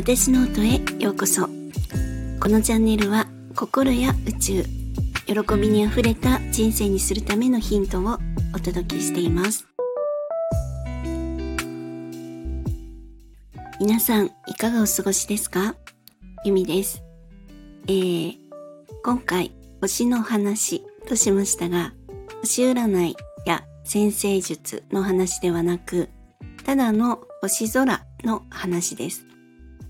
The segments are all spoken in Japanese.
私の音へようこそ。このチャンネルは心や宇宙喜びにあふれた人生にするためのヒントをお届けしています。皆さんいかがお過ごしですか？ゆみです。えー、今回星の話としましたが星占いや先生術の話ではなくただの星空の話です。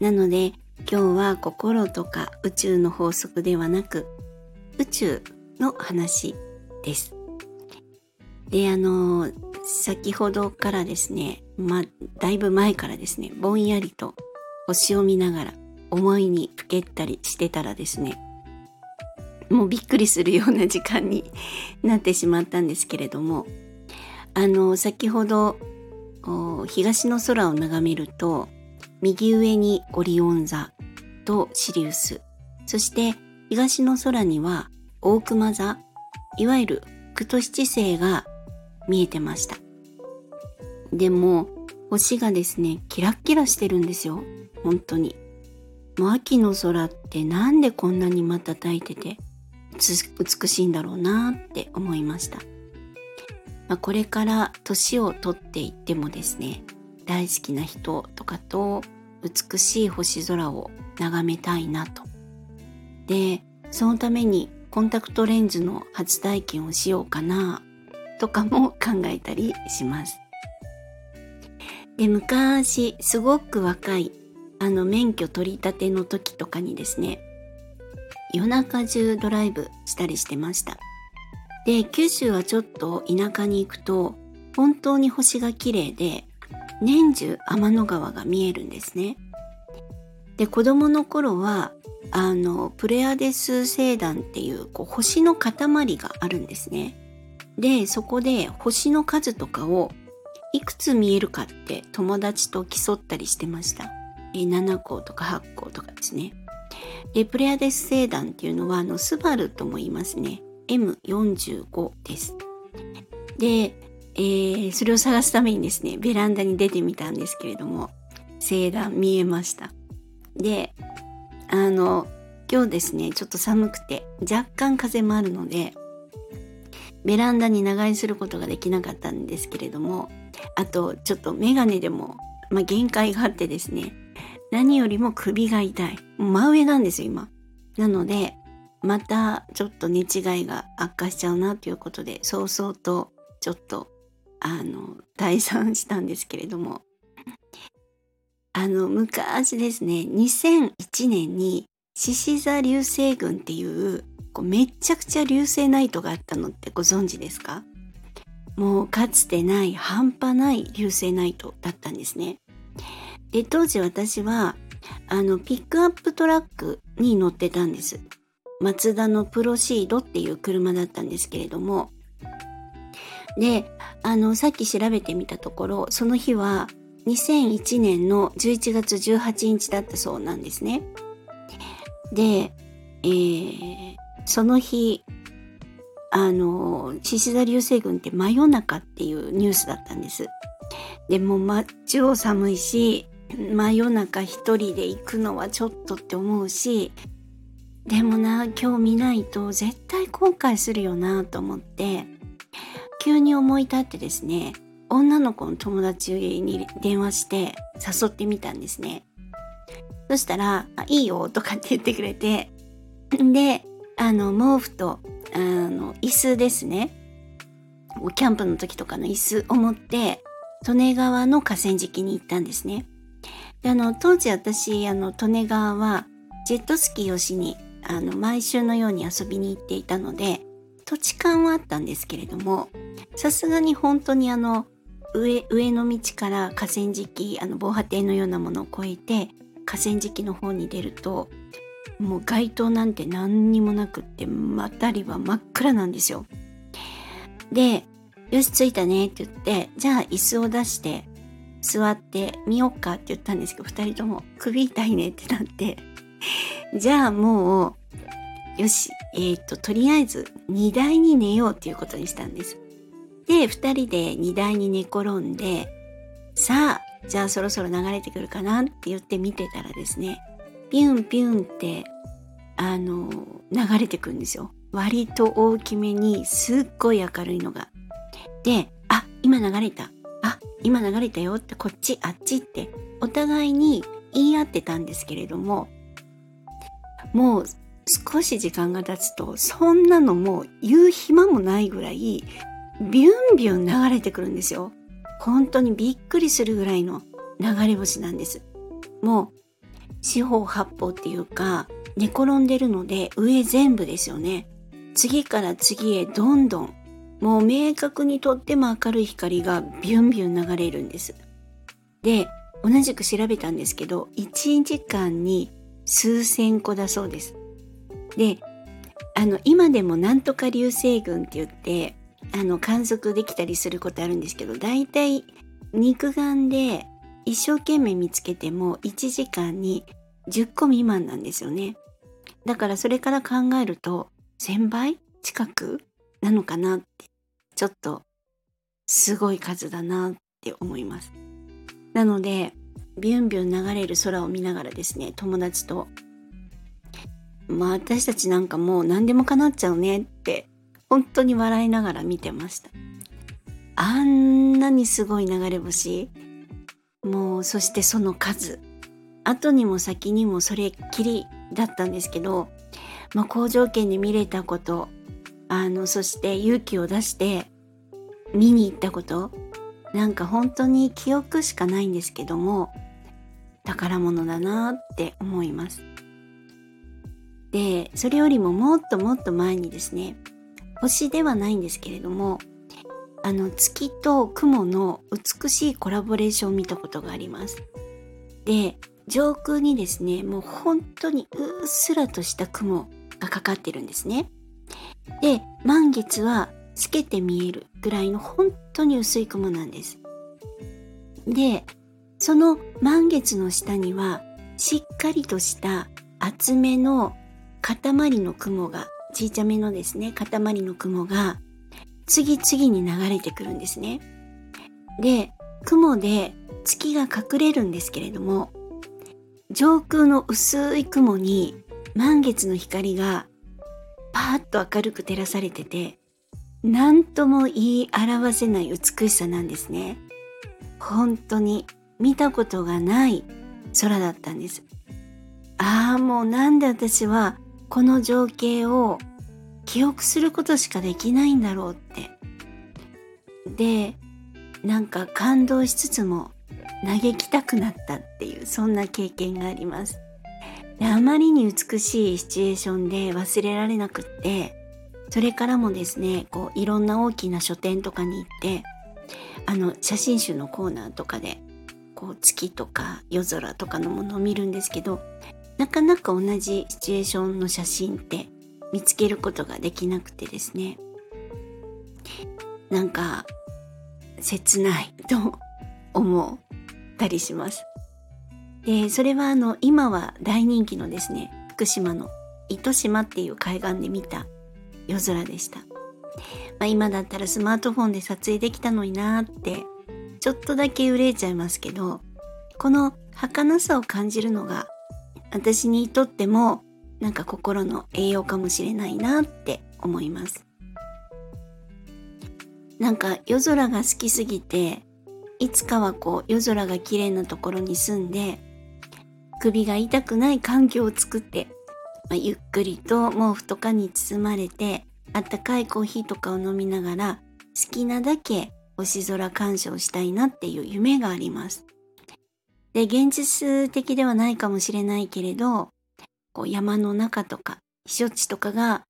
なので今日は心とか宇宙の法則ではなく宇宙の話です。で、あの、先ほどからですね、ま、だいぶ前からですね、ぼんやりと星を見ながら思いにふけったりしてたらですね、もうびっくりするような時間になってしまったんですけれども、あの、先ほど東の空を眺めると右上にオリオン座とシリウス。そして東の空には大熊座。いわゆるクト七星が見えてました。でも星がですねキラッキラしてるんですよ。本当に。もう秋の空ってなんでこんなに瞬いてて美しいんだろうなって思いました。まあ、これから年をとっていってもですね大好きな人とかと美しい星空を眺めたいなと。でそのためにコンタクトレンズの初体験をしようかなとかも考えたりします。で昔すごく若いあの免許取り立ての時とかにですね夜中中ドライブしたりしてました。で九州はちょっと田舎に行くと本当に星が綺麗で年中天の川が見えるんですね。で子供の頃はあのプレアデス星団っていうこう星の塊があるんですね。でそこで星の数とかをいくつ見えるかって友達と競ったりしてました。え7個とか8個とかですね。でプレアデス星団っていうのはあのスバルとも言いますね。M45 です。で、えー、それを探すためにですね、ベランダに出てみたんですけれども、星団見えました。で、あの、今日ですね、ちょっと寒くて、若干風もあるので、ベランダに長居することができなかったんですけれども、あと、ちょっとメガネでも、まあ、限界があってですね、何よりも首が痛い。真上なんですよ、今。なので、またちょっと寝違いが悪化しちゃうなということで早々とちょっとあの退散したんですけれどもあの昔ですね2001年に獅子座流星群っていうこうめちゃくちゃ流星ナイトがあったのってご存知ですか？もうかつてない半端ない流星ナイトだったんですね。で当時私はあのピックアップトラックに乗ってたんです。マツダのプロシードっていう車だったんですけれどもであのさっき調べてみたところその日は2001年の11月18日だったそうなんですね。で、えー、その日あの獅子座流星群って真夜中っていうニュースだったんです。でも、ま、超寒いし真夜中一人で行くのはちょっとって思うしでもな今日見ないと絶対後悔するよなと思って急に思い立ってですね女の子の友達に電話して誘ってみたんですね。そしたら「いいよ」とかって言ってくれてであの毛布とあの椅子ですね。キャンプの時とかの椅子を持って利根川の河川敷に行ったんですね。であの当時私あの利根川はジェットスキーをしにあの毎週のように遊びに行っていたので土地勘はあったんですけれどもさすがに本当にあの上上の道から河川敷あの防波堤のようなものを越えて河川敷の方に出るともう街灯なんて何にもなくって辺りは真っ暗なんですよ。でよし着いたねって言ってじゃあ椅子を出して座ってみよっかって言ったんですけど2人とも首痛いねってなってじゃあもう、よし、えっ、と、とりあえず荷台に寝ようっていうことにしたんです。で、二人で荷台に寝転んで、さあ、じゃあそろそろ流れてくるかなって言って見てたらですね、ピュンピュンって、あの、流れてくんですよ。割と大きめにすっごい明るいのが。で、あ、今流れた。あ、今流れたよってこっち、あっちってお互いに言い合ってたんですけれども、もう少し時間が経つと、そんなのもう言う暇もないぐらい、ビュンビュン流れてくるんですよ。本当にびっくりするぐらいの流れ星なんです。もう四方八方っていうか寝転んでるので上全部ですよね。次から次へどんどんもう明確にとっても明るい光がビュンビュン流れるんです。で、同じく調べたんですけど、1時間に数千個だそうです。で、あの、今でもなんとか流星群って言って、あの、観測できたりすることあるんですけど、大体肉眼で一生懸命見つけても1時間に10個未満なんですよね。だからそれから考えると1000倍近くなのかなってちょっとすごい数だなって思います。なのでビュンビュン流れる空を見ながらですね友達とまあ私たちなんかもう何でも叶っちゃうねって本当に笑いながら見てました。あんなにすごい流れ星。もうそしてその数。後にも先にもそれっきりだったんですけど、まあ、好条件で見れたこと。あのそして勇気を出して見に行ったこと。なんか本当に記憶しかないんですけども宝物だなって思います。でそれよりももっともっと前にですね星ではないんですけれどもあの月と雲の美しいコラボレーションを見たことがあります。で上空にですねもう本当にうっすらとした雲がかかってるんですね。で満月は透けて見えるぐらいの本当に薄い雲なんです。でその満月の下にはしっかりとした厚めの塊の雲がちいちゃめのですね塊の雲が次々に流れてくるんですね。で雲で月が隠れるんですけれども上空の薄い雲に満月の光がパーッと明るく照らされてて何とも言い表せない美しさなんですね。本当に見たことがない空だったんです。ああもうなんで私はこの情景を記憶することしかできないんだろうって。でなんか感動しつつも嘆きたくなったっていうそんな経験があります。であまりに美しいシチュエーションで忘れられなくってそれからもですねこういろんな大きな書店とかに行ってあの写真集のコーナーとかでこう月とか夜空とかのものを見るんですけどなかなか同じシチュエーションの写真って見つけることができなくてですねなんか切ないと思ったりします。で、それはあの、今は大人気のですね、福島の糸島っていう海岸で見た夜空でした。まあ、今だったらスマートフォンで撮影できたのになーって、ちょっとだけ憂えちゃいますけど、この儚さを感じるのが、私にとってもなんか心の栄養かもしれないなって思います。なんか夜空が好きすぎていつかはこう夜空が綺麗なところに住んで首が痛くない環境を作って、まあ、ゆっくりと毛布とかに包まれてあったかいコーヒーとかを飲みながら好きなだけ星空鑑賞したいなっていう夢があります。で、現実的ではないかもしれないけれど、こう山の中とか避暑地とかが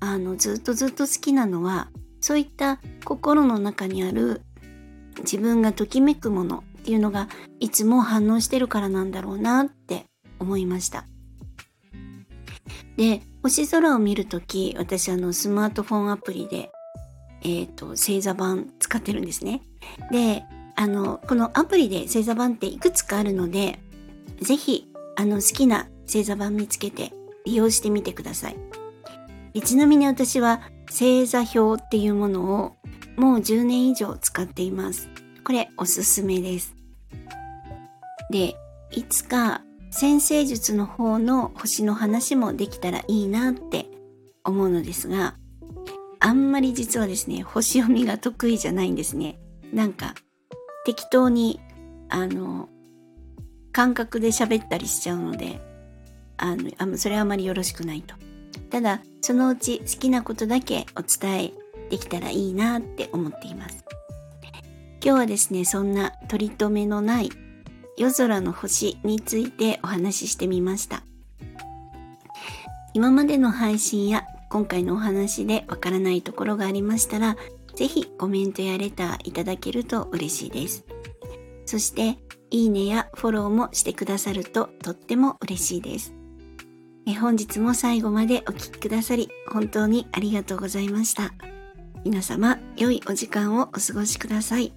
あのずっとずっと好きなのはそういった心の中にある自分がときめくものっていうのがいつも反応してるからなんだろうなって思いました。で、星空を見るとき、私あのスマートフォンアプリで、えっ、ー、と、星座版使ってるんですね。で、あの、このアプリで星座版っていくつかあるので、ぜひ、あの、好きな星座版見つけて利用してみてください。ちなみに私は星座表っていうものをもう10年以上使っています。これおすすめです。で、いつか先生術の方の星の話もできたらいいなって思うのですが、あんまり実はですね、星読みが得意じゃないんですね。なんか、適当に、あの、感覚で喋ったりしちゃうので、あの、それはあまりよろしくないと。ただ、そのうち好きなことだけお伝えできたらいいなって思っています。今日はですね、そんな取り留めのない夜空の星についてお話ししてみました。今までの配信や今回のお話でわからないところがありましたら、ぜひコメントやレターいただけると嬉しいです。そして、いいねやフォローもしてくださるととっても嬉しいです。え本日も最後までお聴きくださり、本当にありがとうございました。皆様、良いお時間をお過ごしください。